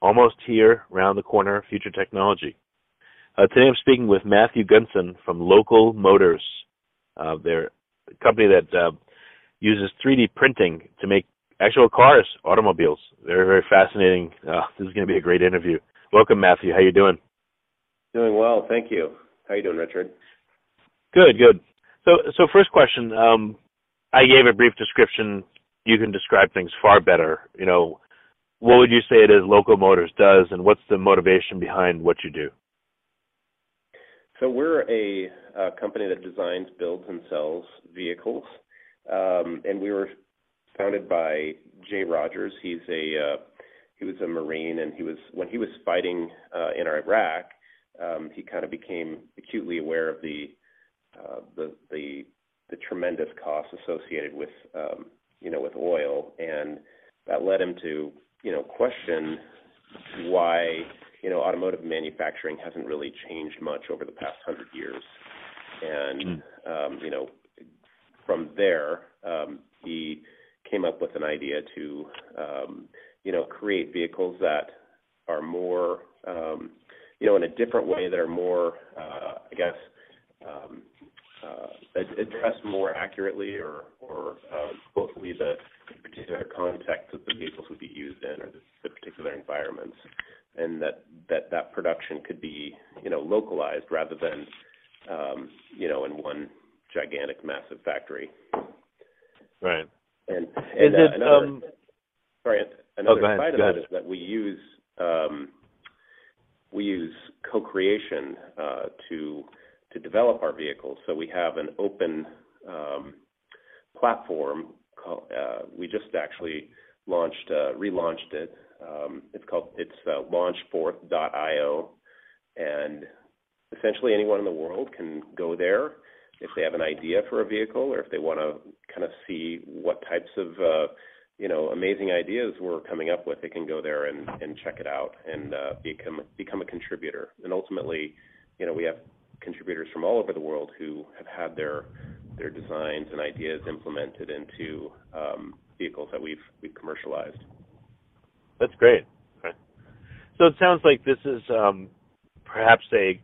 Almost here, round the corner, future technology. Uh, today I'm speaking with Matthew Gunson from Local Motors. Uh, they're a company that uh, uses 3D printing to make actual cars, automobiles. Very, very fascinating. Uh, this is going to be a great interview. Welcome, Matthew. How you doing? Doing well, thank you. How you doing, Richard? Good, good. So, so first question. Um, I gave a brief description. You can describe things far better. You know, what would you say it is Local Motors does, and what's the motivation behind what you do? So we're a, a company that designs, builds, and sells vehicles, um, and we were founded by Jay Rogers. He's a uh, he was a Marine, and he was when he was fighting uh, in Iraq, um, he kind of became acutely aware of the uh, the the the tremendous costs associated with um, you know with oil, and that led him to you know question why you know, automotive manufacturing hasn't really changed much over the past hundred years. And mm. um, you know, from there, um, he came up with an idea to um, you know create vehicles that are more um, you know in a different way that are more uh, I guess um, uh, address more accurately or or uh, hopefully the particular context that the vehicles would be used in or the, the particular environments and that that that production could be you know localized rather than um, you know in one gigantic massive factory. Right. And, and uh, another um, sorry another oh, side of that is that we use um, we use co-creation uh, to to develop our vehicles. So we have an open um, platform. We just actually launched uh, relaunched it um, it's called it's uh, launchforth.io, and essentially anyone in the world can go there if they have an idea for a vehicle or if they want to kind of see what types of uh, you know amazing ideas we're coming up with. They can go there and, and check it out and uh, become become a contributor. And ultimately, you know, we have contributors from all over the world who have had their their designs and ideas implemented into um, vehicles that we've we've commercialized. That's great. Okay. So it sounds like this is um, perhaps a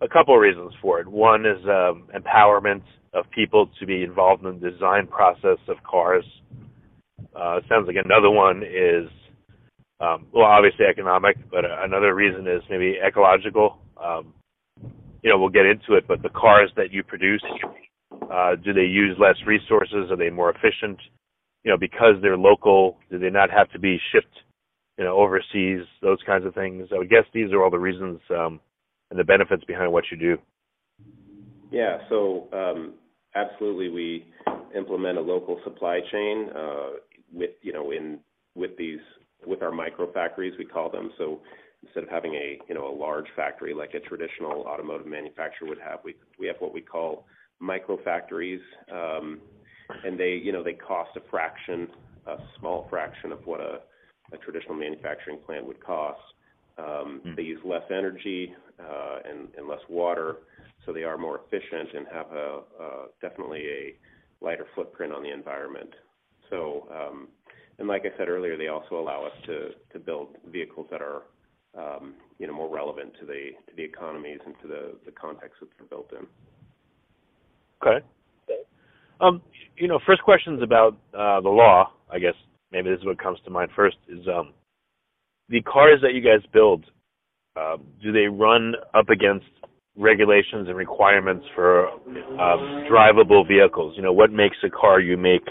a couple of reasons for it. One is um, empowerment of people to be involved in the design process of cars. Uh, sounds like another one is, um, well, obviously economic, but another reason is maybe ecological. Um, you know, we'll get into it, but the cars that you produce, uh, do they use less resources? Are they more efficient? you know, because they're local, do they not have to be shipped, you know, overseas, those kinds of things? I would guess these are all the reasons um, and the benefits behind what you do. Yeah, so um, absolutely, we implement a local supply chain uh, with, you know, in with these with our micro factories, we call them. So instead of having a you know a large factory like a traditional automotive manufacturer would have, we we have what we call micro factories. Um, and they you know they cost a fraction, a small fraction of what a, a traditional manufacturing plant would cost. Um, mm. They use less energy uh, and, and less water, so they are more efficient and have a, uh, definitely a lighter footprint on the environment. So, um, and like I said earlier, they also allow us to to build vehicles that are um, you know more relevant to the to the economies and to the the context that they're built in. Okay. Um, you know, first questions about uh, the law. I guess maybe this is what comes to mind first. Is um, the cars that you guys build? Uh, do they run up against regulations and requirements for uh, drivable vehicles? You know, what makes a car you make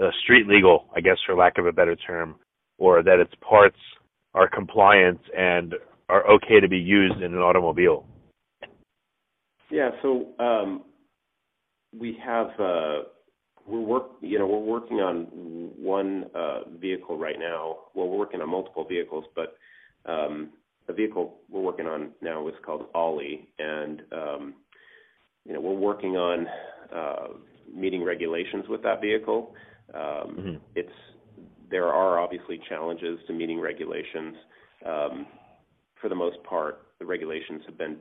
uh, street legal? I guess, for lack of a better term, or that its parts are compliant and are okay to be used in an automobile. Yeah. So um, we have uh, we're work you know we're working on one uh, vehicle right now. Well, we're working on multiple vehicles, but um, the vehicle we're working on now is called Ollie, and um, you know we're working on uh, meeting regulations with that vehicle. Um, mm-hmm. It's there are obviously challenges to meeting regulations. Um, for the most part, the regulations have been,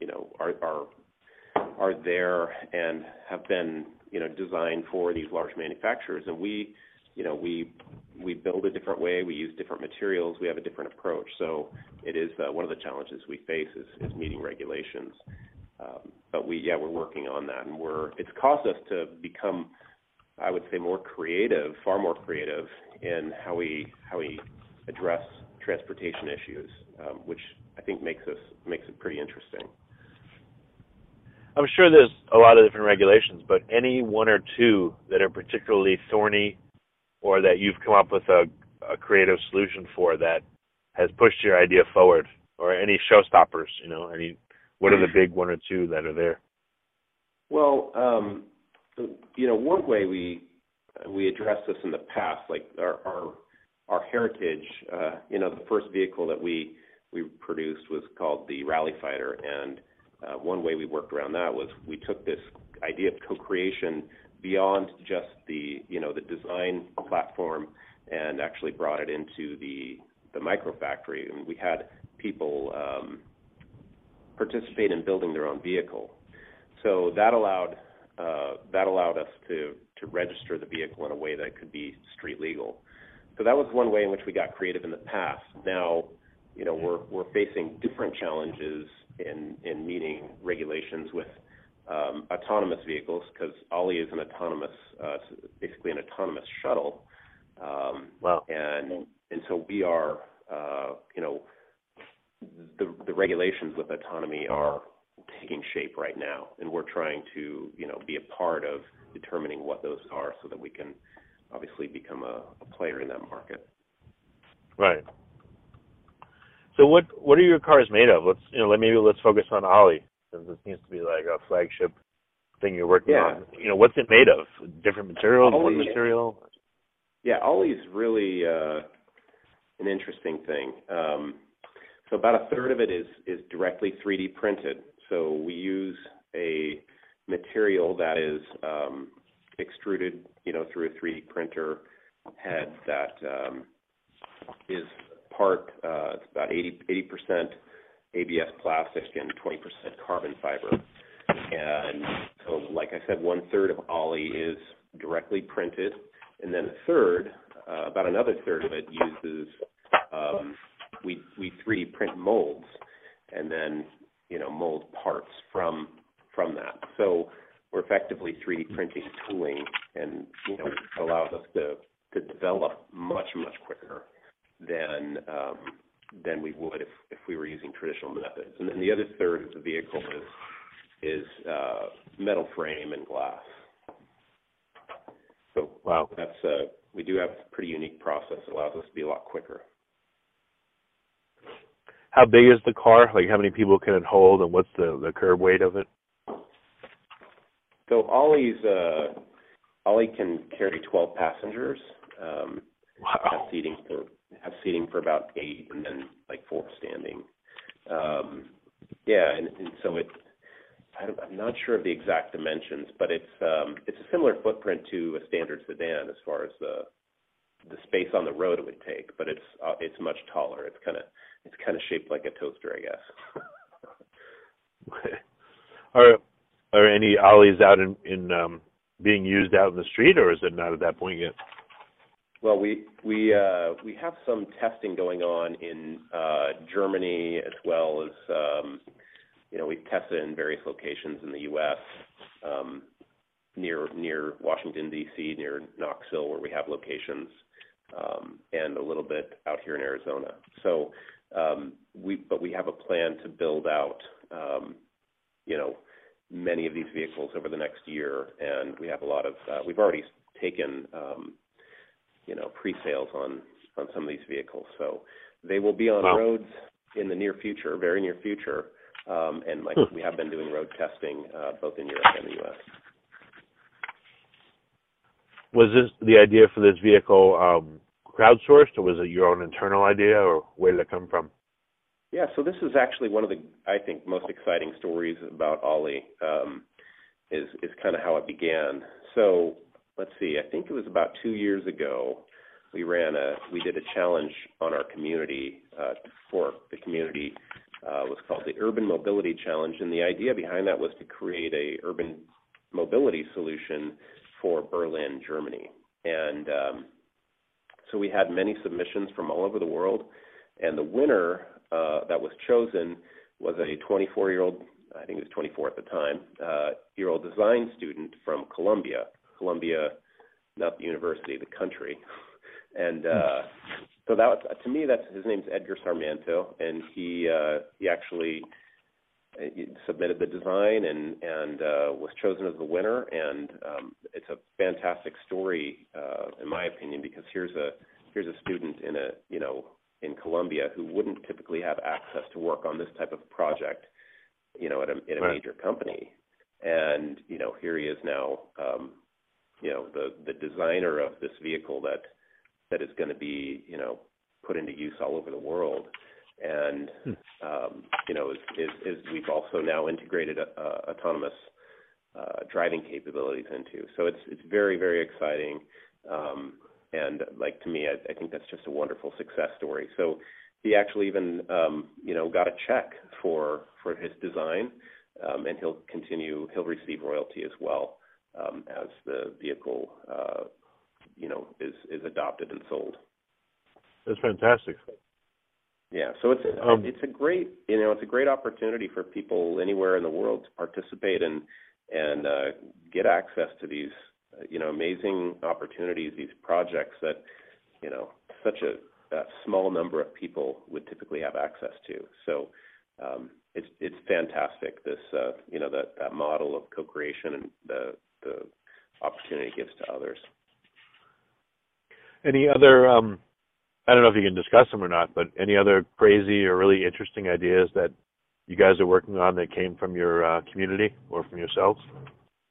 you know, are are are there and have been, you know, designed for these large manufacturers. And we, you know, we we build a different way. We use different materials. We have a different approach. So it is uh, one of the challenges we face is, is meeting regulations. Um, but we, yeah, we're working on that, and we're it's caused us to become, I would say, more creative, far more creative in how we how we address transportation issues, um, which I think makes us makes it pretty interesting. I'm sure there's a lot of different regulations, but any one or two that are particularly thorny or that you've come up with a, a creative solution for that has pushed your idea forward or any showstoppers, you know, any what are the big one or two that are there? Well, um, you know, one way we we addressed this in the past, like our our, our heritage. Uh, you know, the first vehicle that we we produced was called the Rally Fighter, and uh, one way we worked around that was we took this idea of co-creation beyond just the you know the design platform and actually brought it into the the micro factory and we had people um, participate in building their own vehicle so that allowed uh, that allowed us to to register the vehicle in a way that could be street legal so that was one way in which we got creative in the past now you know we're we're facing different challenges in in meeting regulations with um, autonomous vehicles because Ollie is an autonomous, uh, basically an autonomous shuttle. Um, wow. And and so we are, uh, you know, the the regulations with autonomy are taking shape right now, and we're trying to, you know, be a part of determining what those are so that we can obviously become a, a player in that market. Right. So what what are your cars made of? Let's you know let, maybe let's focus on Ollie since it seems to be like a flagship thing you're working yeah. on. You know what's it made of? Different materials, Ollie, one material? Yeah, Ollie's really uh, an interesting thing. Um, so about a third of it is is directly 3D printed. So we use a material that is um, extruded, you know, through a 3D printer head that um, is part, uh, it's about 80, 80% ABS plastic and 20% carbon fiber. And so, like I said, one third of Ollie is directly printed, and then a third, uh, about another third of it uses um, we we 3D print molds, and then you know mold parts from from that. So we're effectively 3D printing tooling, and you know allows us to to develop much much quicker than um, than we would if, if we were using traditional methods. And then the other third of the vehicle is is uh, metal frame and glass. So wow, that's uh, we do have a pretty unique process that allows us to be a lot quicker. How big is the car? Like how many people can it hold, and what's the the curb weight of it? So Ollie's uh, Ollie can carry 12 passengers. Um, wow. Have seating for have seating for about eight, and then like four standing. Um, yeah, and, and so it. I am not sure of the exact dimensions, but it's um, it's a similar footprint to a standard sedan as far as the the space on the road it would take, but it's uh, it's much taller. It's kind of it's kind of shaped like a toaster, I guess. are are any ollies out in in um, being used out in the street, or is it not at that point yet? Well, we we uh, we have some testing going on in uh, Germany as well as um, you know we've tested in various locations in the U.S. Um, near near Washington D.C., near Knoxville, where we have locations, um, and a little bit out here in Arizona. So but we have a plan to build out um, you know many of these vehicles over the next year, and we have a lot of uh, we've already taken um, you know, pre-sales on on some of these vehicles. So they will be on wow. roads in the near future, very near future. Um, and like hmm. we have been doing road testing uh, both in Europe and the U.S. was this the idea for this vehicle um, crowdsourced, or was it your own internal idea, or where did it come from? Yeah, so this is actually one of the I think most exciting stories about Ollie. Um, is is kind of how it began. So let's see, I think it was about two years ago. We ran a we did a challenge on our community uh, for the community uh, was called the Urban Mobility Challenge, and the idea behind that was to create a urban mobility solution for Berlin, Germany. And um, so we had many submissions from all over the world, and the winner uh, that was chosen was a 24 year old, I think he was 24 at the time, uh, year old design student from Colombia. Colombia, not the university, the country. And uh, so that was, to me, that's his name's Edgar Sarmiento, and he uh, he actually submitted the design and and uh, was chosen as the winner. And um, it's a fantastic story, uh, in my opinion, because here's a here's a student in a you know in Colombia who wouldn't typically have access to work on this type of project, you know, at a at a right. major company. And you know, here he is now, um, you know, the the designer of this vehicle that that is going to be you know put into use all over the world. And hmm. um, you know, is, is, is we've also now integrated uh, autonomous uh, driving capabilities into. So it's it's very very exciting. Um, and like to me, I, I think that's just a wonderful success story. So he actually even um, you know got a check for for his design, um, and he'll continue he'll receive royalty as well um, as the vehicle uh, you know is is adopted and sold. That's fantastic. Yeah, so it's um, it's a great you know it's a great opportunity for people anywhere in the world to participate and and uh, get access to these uh, you know amazing opportunities, these projects that you know such a, a small number of people would typically have access to. So um, it's it's fantastic this uh, you know that that model of co-creation and the the opportunity it gives to others. Any other, um, I don't know if you can discuss them or not, but any other crazy or really interesting ideas that you guys are working on that came from your uh, community or from yourselves?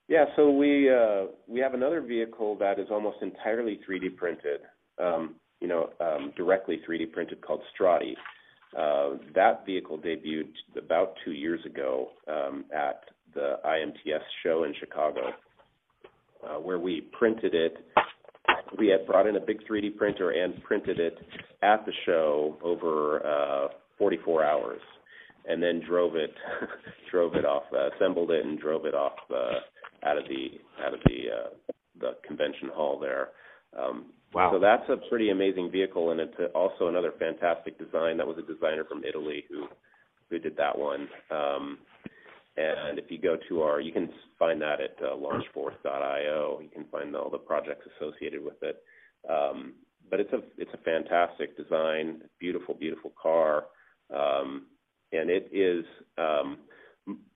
Yeah, so we uh, we have another vehicle that is almost entirely 3D printed, um, you know, um, directly 3D printed called Strati. Uh, that vehicle debuted about two years ago um, at the IMTS show in Chicago, uh, where we printed it we had brought in a big 3D printer and printed it at the show over uh, 44 hours, and then drove it drove it off, uh, assembled it, and drove it off uh, out of the out of the uh, the convention hall there. Um, wow! So that's a pretty amazing vehicle, and it's also another fantastic design. That was a designer from Italy who who did that one. Um, and if you go to our, you can find that at uh, launchforth.io. You can find all the projects associated with it. Um, but it's a it's a fantastic design, beautiful, beautiful car, um, and it is. Um,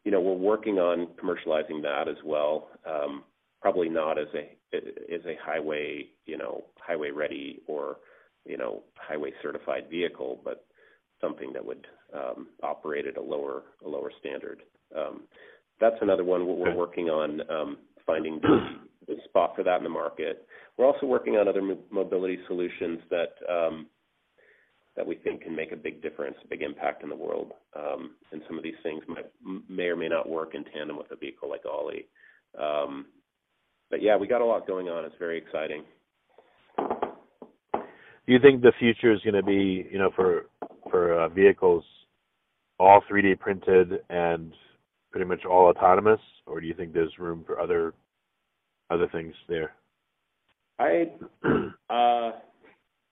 you know, we're working on commercializing that as well. Um, probably not as a as a highway, you know, highway ready or you know highway certified vehicle, but something that would um, operate at a lower a lower standard. Um, that's another one we're working on um, finding the, the, spot for that in the market. We're also working on other mobility solutions that um, that we think can make a big difference, a big impact in the world. Um, and some of these things might, may or may not work in tandem with a vehicle like Ollie. Um, but yeah, we got a lot going on. It's very exciting. Do you think the future is going to be, you know, for for uh, vehicles all 3D printed and pretty much all autonomous, or do you think there's room for other other things there? I uh,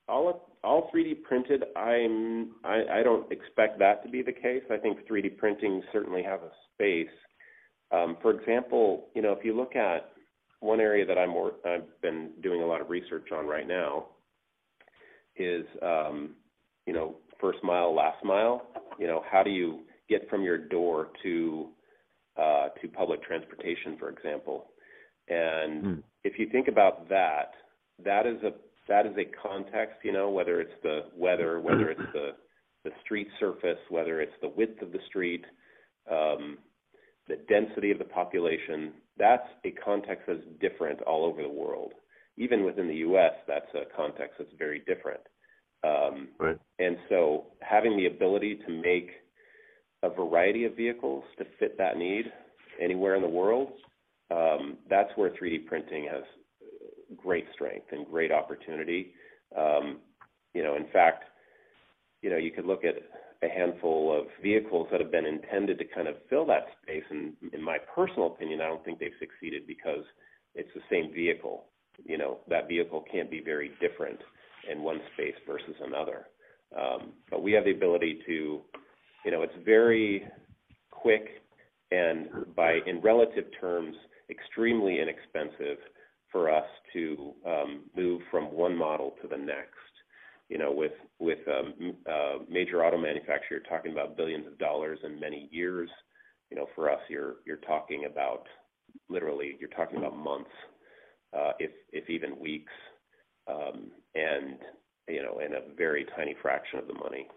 all all 3D printed. I'm I, I don't expect that to be the case. I think 3D printing certainly has a space. Um, for example, you know, if you look at one area that I'm I've been doing a lot of research on right now is um, you know first mile, last mile. You know, how do you get from your door to uh, to public transportation, for example. And mm. if you think about that, that is a that is a context, you know, whether it's the weather, whether it's the the street surface, whether it's the width of the street, um, the density of the population. That's a context that's different all over the world. even within the U.S., that's a context that's very different. Um, right. And so having the ability to make a variety of vehicles to fit that need anywhere in the world, um, that's where 3D printing has great strength and great opportunity. Um, you know, in fact, you know, you could look at a handful of vehicles that have been intended to kind of fill that space, and in my personal opinion, I don't think they've succeeded because it's the same vehicle. You know, that vehicle can't be very different in one space versus another. Um, but we have the ability to, you know, it's very quick and by in relative terms extremely inexpensive for us to um, move from one model to the next. You know, with with um, uh, major auto manufacturer, talking about billions of dollars in many years. You know, for us, you're you're talking about literally you're talking about months, uh, if if even weeks, um, and you know, and a very tiny fraction of the money.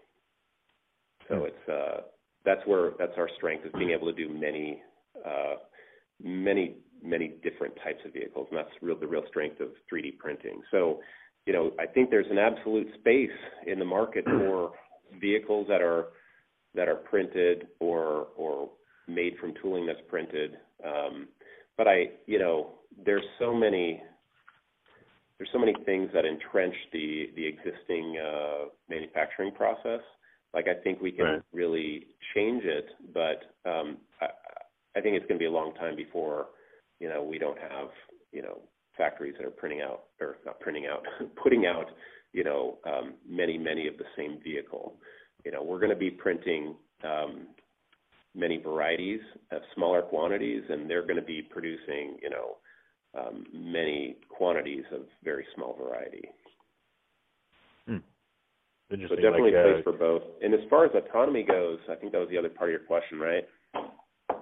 So it's uh, that's where that's our strength is being able to do many uh, many many different types of vehicles, and that's real, the real strength of 3D printing. So, you know, I think there's an absolute space in the market for vehicles that are that are printed or or made from tooling that's printed. Um, but I, you know, there's so many there's so many things that entrench the the existing uh, manufacturing process. Like I think we can right. really change it, but um, I, I think it's going to be a long time before you know, we don't have, you know, factories that are printing out or not printing out, putting out, you know, um, many, many of the same vehicle. You know, we're going to be printing um, many varieties of smaller quantities, and they're going to be producing, you know, um, many quantities of very small variety. So definitely like, place uh, for both. And as far as autonomy goes, I think that was the other part of your question, right?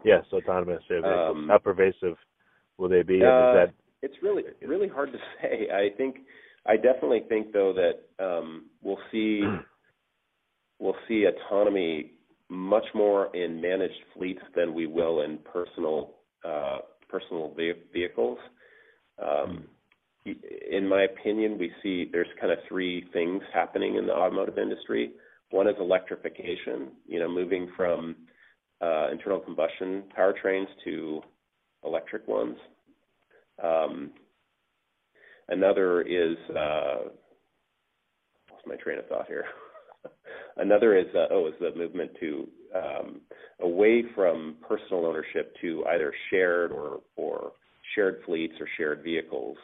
Yes, autonomous. Um, How pervasive Will they be? Uh, that... It's really really hard to say. I think I definitely think though that um, we'll see we'll see autonomy much more in managed fleets than we will in personal uh, personal vehicles. Um, in my opinion, we see there's kind of three things happening in the automotive industry. One is electrification, you know, moving from uh, internal combustion powertrains to electric ones. Um, another is uh, what's my train of thought here? another is uh, oh is the movement to um, away from personal ownership to either shared or or shared fleets or shared vehicles.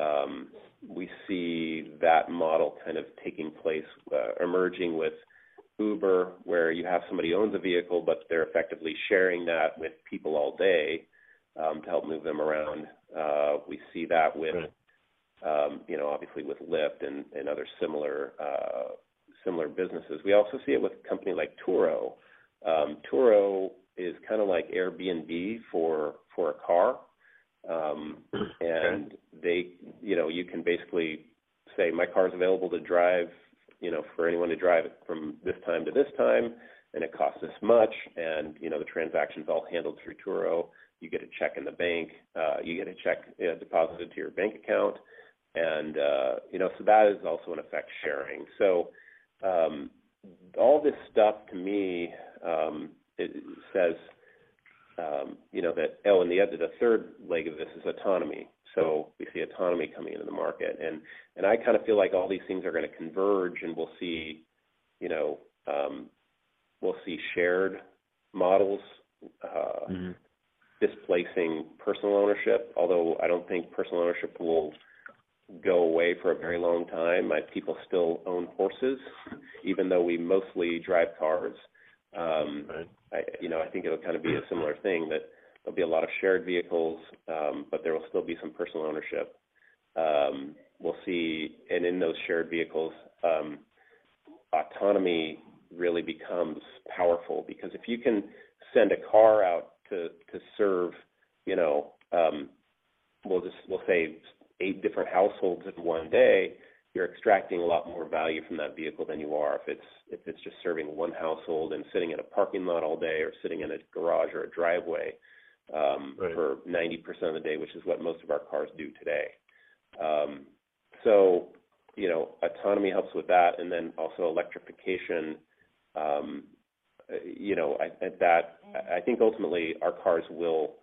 Um, we see that model kind of taking place, uh, emerging with Uber, where you have somebody owns a vehicle, but they're effectively sharing that with people all day um, to help move them around. Uh, we see that with, um, you know, obviously with Lyft and, and other similar uh, similar businesses. We also see it with a company like Turo. Um, Turo is kind of like Airbnb for for a car, um, and okay. they, you know, you can basically say my car is available to drive, you know, for anyone to drive it from this time to this time, and it costs this much, and you know the transactions all handled through Turo you get a check in the bank, uh, you get a check uh, deposited to your bank account, and uh, you know, so that is also in effect sharing. So um, all this stuff to me um, it says, um, you know, that oh, and the other, the third leg of this is autonomy. So we see autonomy coming into the market, and and I kind of feel like all these things are going to converge, and we'll see, you know, um, we'll see shared models uh, mm-hmm displacing personal ownership, although I don't think personal ownership will go away for a very long time. My people still own horses, even though we mostly drive cars. Um, right. I, you know, I think it'll kind of be a similar thing that there'll be a lot of shared vehicles, um, but there will still be some personal ownership. Um, we'll see, and in those shared vehicles, um, autonomy really becomes powerful because if you can send a car out to to serve, you know, um, we'll just we'll say eight different households in one day, you're extracting a lot more value from that vehicle than you are if it's if it's just serving one household and sitting in a parking lot all day or sitting in a garage or a driveway um, right. for 90% of the day, which is what most of our cars do today. Um, so, you know, autonomy helps with that, and then also electrification. Um, you know, I, that I think ultimately our cars will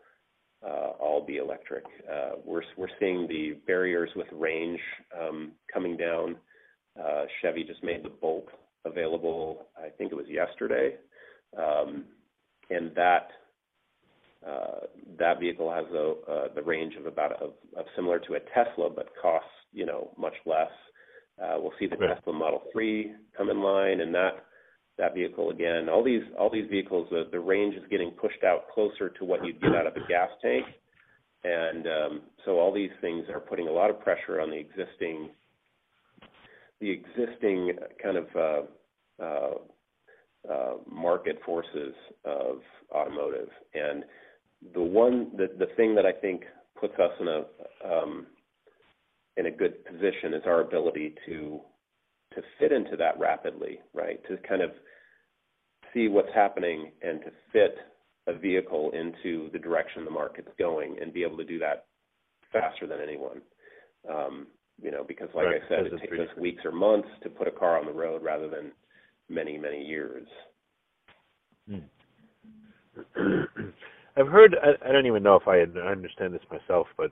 uh, all be electric. Uh, we're we're seeing the barriers with range um, coming down. Uh, Chevy just made the Bolt available. I think it was yesterday, um, and that uh, that vehicle has a, uh, the range of about of, of similar to a Tesla, but costs you know much less. Uh, we'll see the right. Tesla Model 3 come in line, and that that vehicle again. All these all these vehicles, the, the range is getting pushed out closer to what you'd get out of a gas tank, and um, so all these things are putting a lot of pressure on the existing the existing kind of uh, uh, uh, market forces of automotive. And the one the the thing that I think puts us in a um, in a good position is our ability to to fit into that rapidly, right? To kind of see what's happening and to fit a vehicle into the direction the market's going and be able to do that faster than anyone. Um, you know, because like right. I said, it takes us weeks or months to put a car on the road rather than many, many years. Hmm. I've heard. I, I don't even know if I understand this myself, but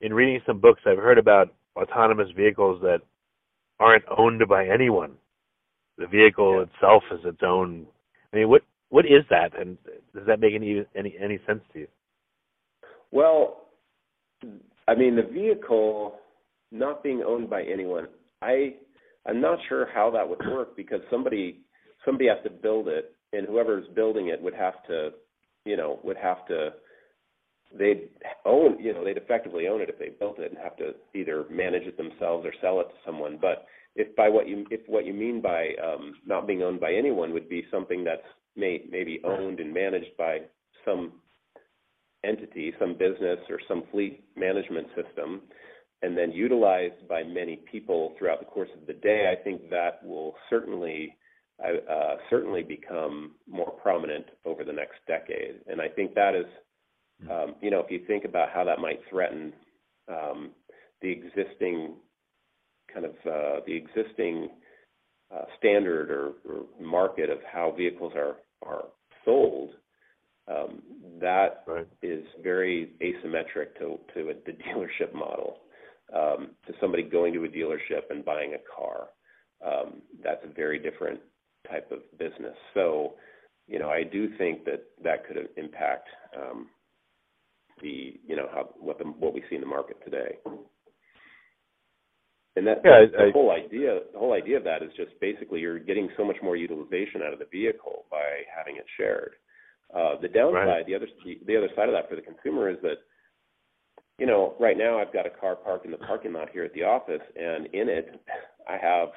in reading some books, I've heard about autonomous vehicles that aren't owned by anyone. The vehicle yeah. itself is its own. I mean, what what is that, and does that make any any any sense to you? Well, I mean, the vehicle not being owned by anyone. I I'm not sure how that would work because somebody somebody has to build it, and whoever's building it would have to, you know, would have to they'd own, you know, they'd effectively own it if they built it and have to either manage it themselves or sell it to someone. But if by what you if what you mean by um, not being owned by anyone would be something that's may maybe owned and managed by some entity, some business or some fleet management system, and then utilized by many people throughout the course of the day, I think that will certainly uh, certainly become more prominent over the next decade. And I think that is um, you know, if you think about how that might threaten um, the existing kind of uh, the existing uh, standard or, or, market of how vehicles are are sold, um, that right. is very asymmetric to to a, the dealership model. Um, to somebody going to a dealership and buying a car, um, that's a very different type of business. So, you know, I do think that that could impact um, the you know how what the what we see in the market today. And that yeah, the, I, the whole idea the whole idea of that is just basically you're getting so much more utilization out of the vehicle by having it shared. Uh, the downside, right. the other the, the other side of that for the consumer is that you know right now I've got a car parked in the parking lot here at the office, and in it I have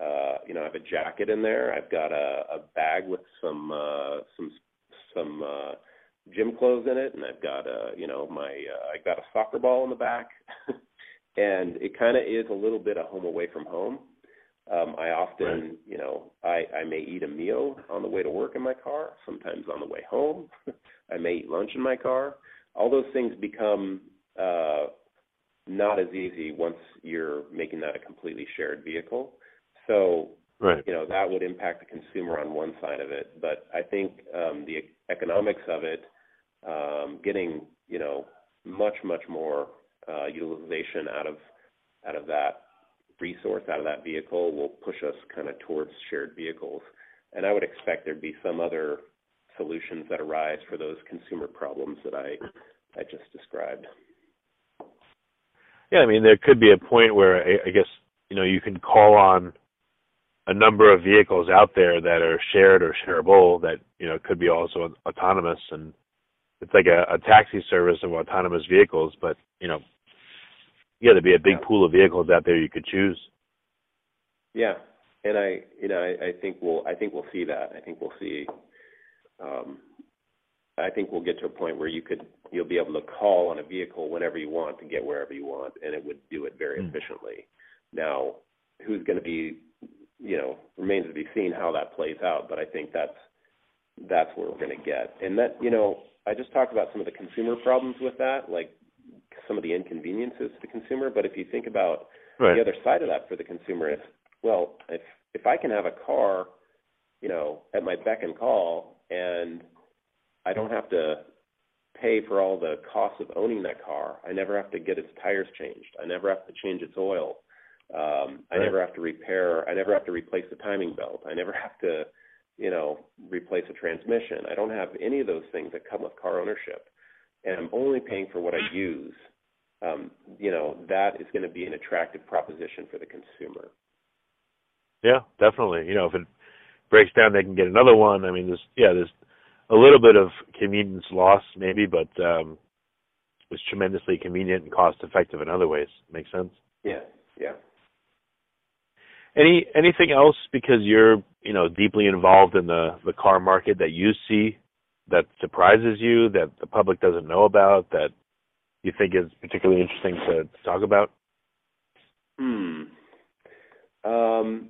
uh, you know I have a jacket in there. I've got a, a bag with some uh, some some uh, gym clothes in it, and I've got a you know my uh, I got a soccer ball in the back, and it kind of is a little bit of home away from home. Um, I often, right. you know, I, I may eat a meal on the way to work in my car. Sometimes on the way home, I may eat lunch in my car. All those things become uh, not as easy once you're making that a completely shared vehicle. So, right. you know, that would impact the consumer on one side of it. But I think um, the economics of it um, getting you know much much more uh, utilization out of out of that resource out of that vehicle will push us kind of towards shared vehicles. And I would expect there'd be some other solutions that arise for those consumer problems that I I just described. Yeah, I mean there could be a point where I, I guess you know you can call on a number of vehicles out there that are shared or shareable that you know could be also autonomous and it's like a, a taxi service of autonomous vehicles, but you know, yeah, there'd be a big yeah. pool of vehicles out there you could choose. Yeah, and I, you know, I, I think we'll, I think we'll see that. I think we'll see. Um, I think we'll get to a point where you could, you'll be able to call on a vehicle whenever you want to get wherever you want, and it would do it very mm. efficiently. Now, who's going to be, you know, remains to be seen how that plays out. But I think that's that's where we're going to get, and that, you know, I just talked about some of the consumer problems with that, like some of the inconveniences to the consumer. But if you think about Right. the other side of that for the consumer is, well, if if I can have a car, you know, at my beck and call, and I don't have to pay for all the costs of owning that car. I never have to get its tires changed. I never have to change its oil. Um, I Right. never have to repair. I never have to replace the timing belt. I never have to, you know, replace a transmission. I don't have any of those things that come with car ownership, and I'm only paying for what I use. Um, you know, that is going to be an attractive proposition for the consumer. Yeah, definitely. You know, if it breaks down, they can get another one. I mean, there's yeah, there's a little bit of convenience loss maybe, but um, it's tremendously convenient and cost effective in other ways. Makes sense. Yeah, yeah. Any anything else because you're you know deeply involved in the the car market that you see that surprises you that the public doesn't know about that you think is particularly interesting to, to talk about? Hmm. Um,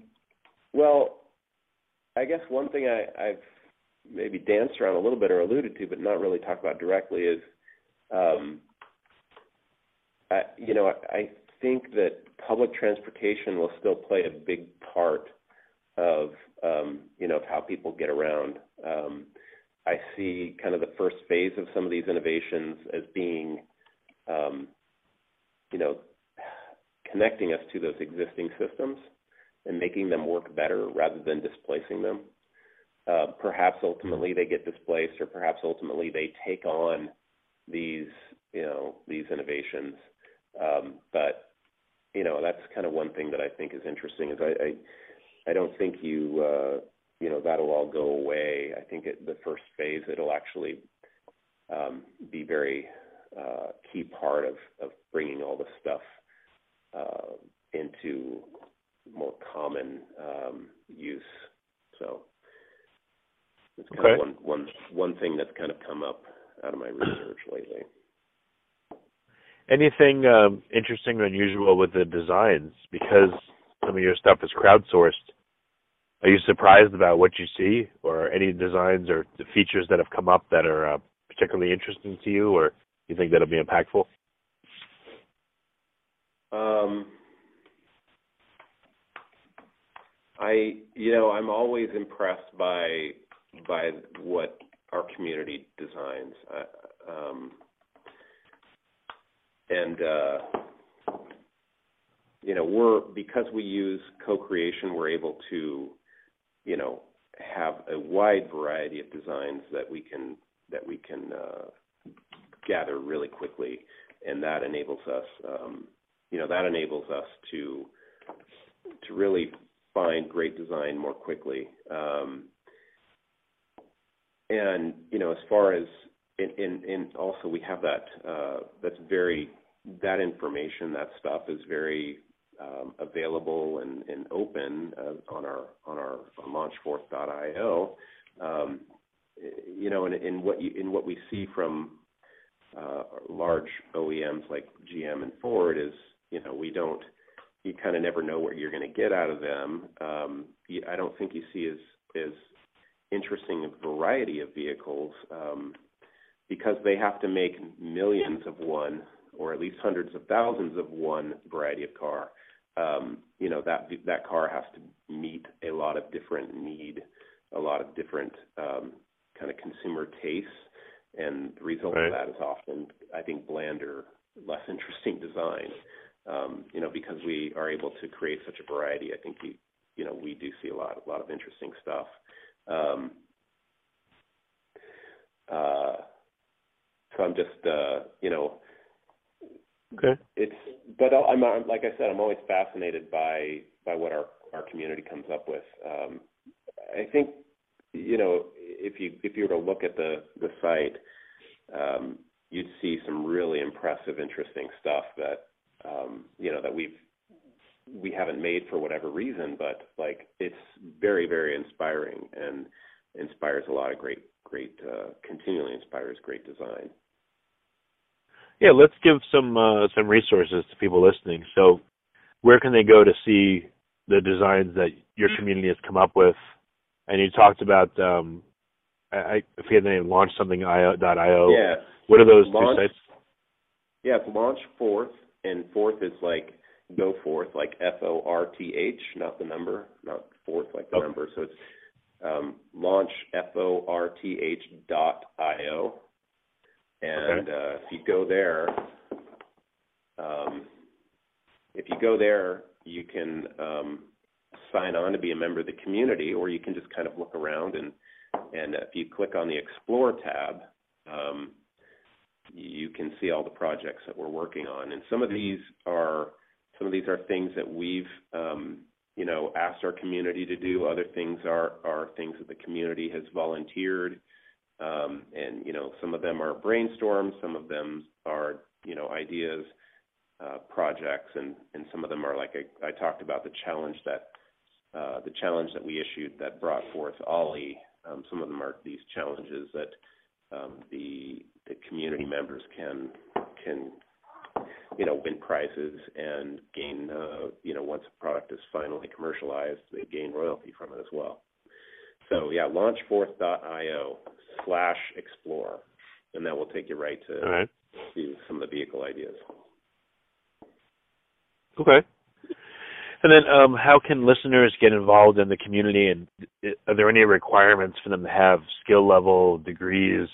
well, I guess one thing I, I've maybe danced around a little bit or alluded to, but not really talked about directly, is, um, I, you know, I, I think that public transportation will still play a big part of, um, you know, of how people get around. Um, I see kind of the first phase of some of these innovations as being, um, you know, connecting us to those existing systems and making them work better rather than displacing them. Uh, perhaps ultimately they get displaced, or perhaps ultimately they take on these, you know, these innovations. Um, but you know, that's kind of one thing that I think is interesting. Is I, I, I don't think you, uh, you know, that'll all go away. I think at the first phase it'll actually um, be very uh, key part of of bringing all this stuff uh, into more common um, use. So it's kind Okay. of one one one thing that's kind of come up out of my research lately. Anything um, interesting or unusual with the designs? Because some of your stuff is crowdsourced. Are you surprised about what you see, or any designs or the features that have come up that are uh, particularly interesting to you, or you think that'll be impactful? Um, I, you know, I'm always impressed by by what our community designs, uh, um, and uh, you know, we're because we use co-creation, we're able to, you know, have a wide variety of designs that we can that we can uh, gather really quickly, and that enables us. Um, you know that enables us to to really find great design more quickly. Um, and you know, as far as in, in also we have that uh, that's very that information that stuff is very um, available and, and open uh, on our on our on launchforth.io. Um, you know, in, in what you in what we see from uh, large OEMs like GM and Ford is you know we don't you kind of never know what you're going to get out of them. Um, I don't think you see as as interesting a variety of vehicles um, because they have to make millions of one or at least hundreds of thousands of one variety of car. Um, you know that that car has to meet a lot of different need, a lot of different um, kind of consumer tastes, and the result Right. of that is often, I think, blander, less interesting design um, you know, because we are able to create such a variety, I think we, you know, we do see a lot, a lot of interesting stuff. Um, uh, so I'm just, uh, you know, Okay. it's, but I'm, I'm, like I said, I'm always fascinated by by what our our community comes up with. Um, I think, you know, if you if you were to look at the the site, um, you'd see some really impressive, interesting stuff that um, you know that we've we haven't made for whatever reason, but like it's very very inspiring and inspires a lot of great great uh, continually inspires great design. Yeah, let's give some uh, some resources to people listening. So, where can they go to see the designs that your community has come up with? And you talked about um, I, I forget the name, launch something io. Yeah, What are those Launch- two sites? Yeah, it's launch forth, and forth is like go forth, like F O R T H, not the number, not forth like the okay. number. So it's um, launch F O R T H dot I O, and okay. uh, if you go there, um, if you go there, you can um, sign on to be a member of the community, or you can just kind of look around and and if you click on the Explore tab, um, you can see all the projects that we're working on. And some of these are some of these are things that we've um, you know asked our community to do. Other things are are things that the community has volunteered. Um, and you know some of them are brainstorms, some of them are you know ideas, uh, projects, and and some of them are like a, I talked about the challenge that uh, the challenge that we issued that brought forth Olli. Um, some of them are these challenges that um, the the community members can can you know win prizes and gain uh, you know once a product is finally commercialized they gain royalty from it as well. So yeah, launchforth.io slash explore, and that will take you right to right. some of the vehicle ideas. Okay. And then, um, how can listeners get involved in the community? And are there any requirements for them to have skill level, degrees,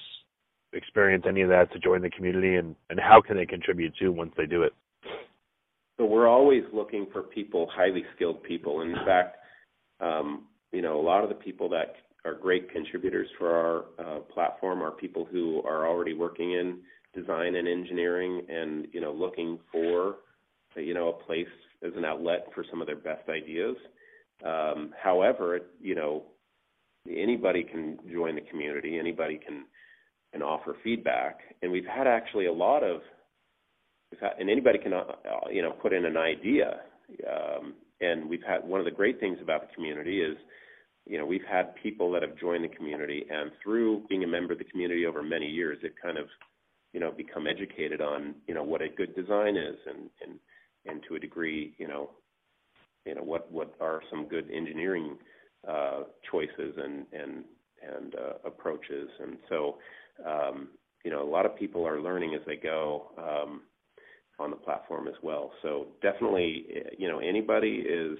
experience any of that to join the community? And, and how can they contribute to once they do it? So we're always looking for people, highly skilled people. And in fact, um, you know, a lot of the people that are great contributors for our uh, platform are people who are already working in design and engineering, and you know, looking for you know a place as an outlet for some of their best ideas. Um, however, you know, anybody can join the community. Anybody can can offer feedback, and we've had actually a lot of, had, and anybody can uh, you know put in an idea. Um, and we've had one of the great things about the community is, you know, we've had people that have joined the community, and through being a member of the community over many years, they've kind of, you know, become educated on, you know, what a good design is, and and and to a degree, you know, you know what what are some good engineering uh, choices and and and uh, approaches, and so um, you know a lot of people are learning as they go um, on the platform as well. So definitely, you know, anybody is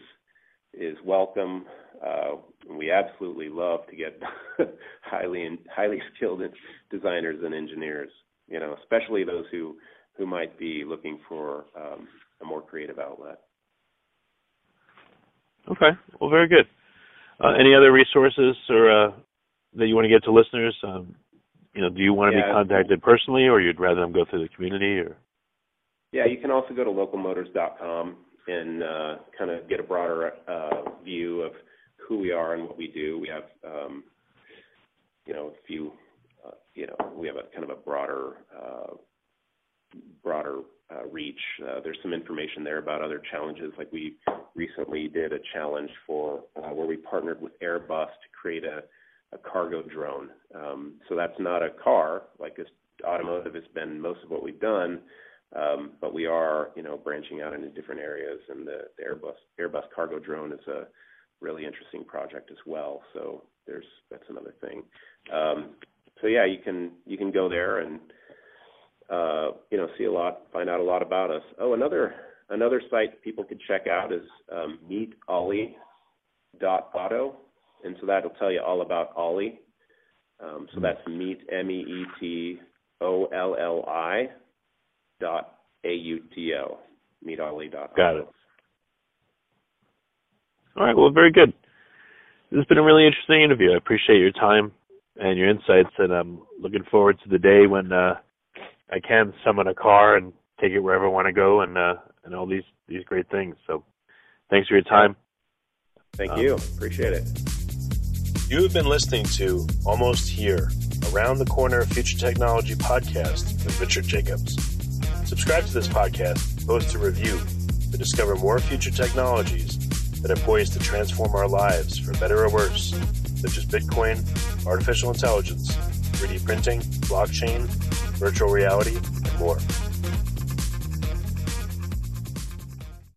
is welcome. Uh, we absolutely love to get highly highly skilled designers and engineers. You know, especially those who who might be looking for um, a more creative outlet. Okay, well, very good. Uh, any other resources or uh, that you want to get to listeners? Um, you know, do you want to yeah, be contacted personally, or you'd rather them go through the community? Or yeah, you can also go to localmotors.com and uh, kind of get a broader uh, view of who we are and what we do. We have, um, you know, a few, uh, you know, we have a kind of a broader, broader reach. There's some information there about other challenges. Like we recently did a challenge for where we partnered with Airbus to create a, a cargo drone. Um, so that's not a car like this automotive has been most of what we've done, um, but we are you know branching out into different areas. And the, Airbus Airbus cargo drone is a really interesting project as well. So there's that's another thing. Um, so yeah, you can you can go there and uh, you know, see a lot, find out a lot about us. Oh, another another site people could check out is um, meetolli.auto, and so that'll tell you all about Olli. Um, so that's meet m e e t o l l i dot a u t o meetolli.auto. Got it. All right. Well, very good. This has been a really interesting interview. I appreciate your time and your insights, and I'm looking forward to the day when. Uh, I can summon a car and take it wherever I want to go and uh, and all these these great things. So thanks for your time. Thank um, you. Appreciate it. You have been listening to Almost Here, Around the Corner Future Technology podcast with Richard Jacobs. Subscribe to this podcast, post a review to discover more future technologies that are poised to transform our lives for better or worse, such as Bitcoin, artificial intelligence, 3D printing, blockchain, virtual reality, and more.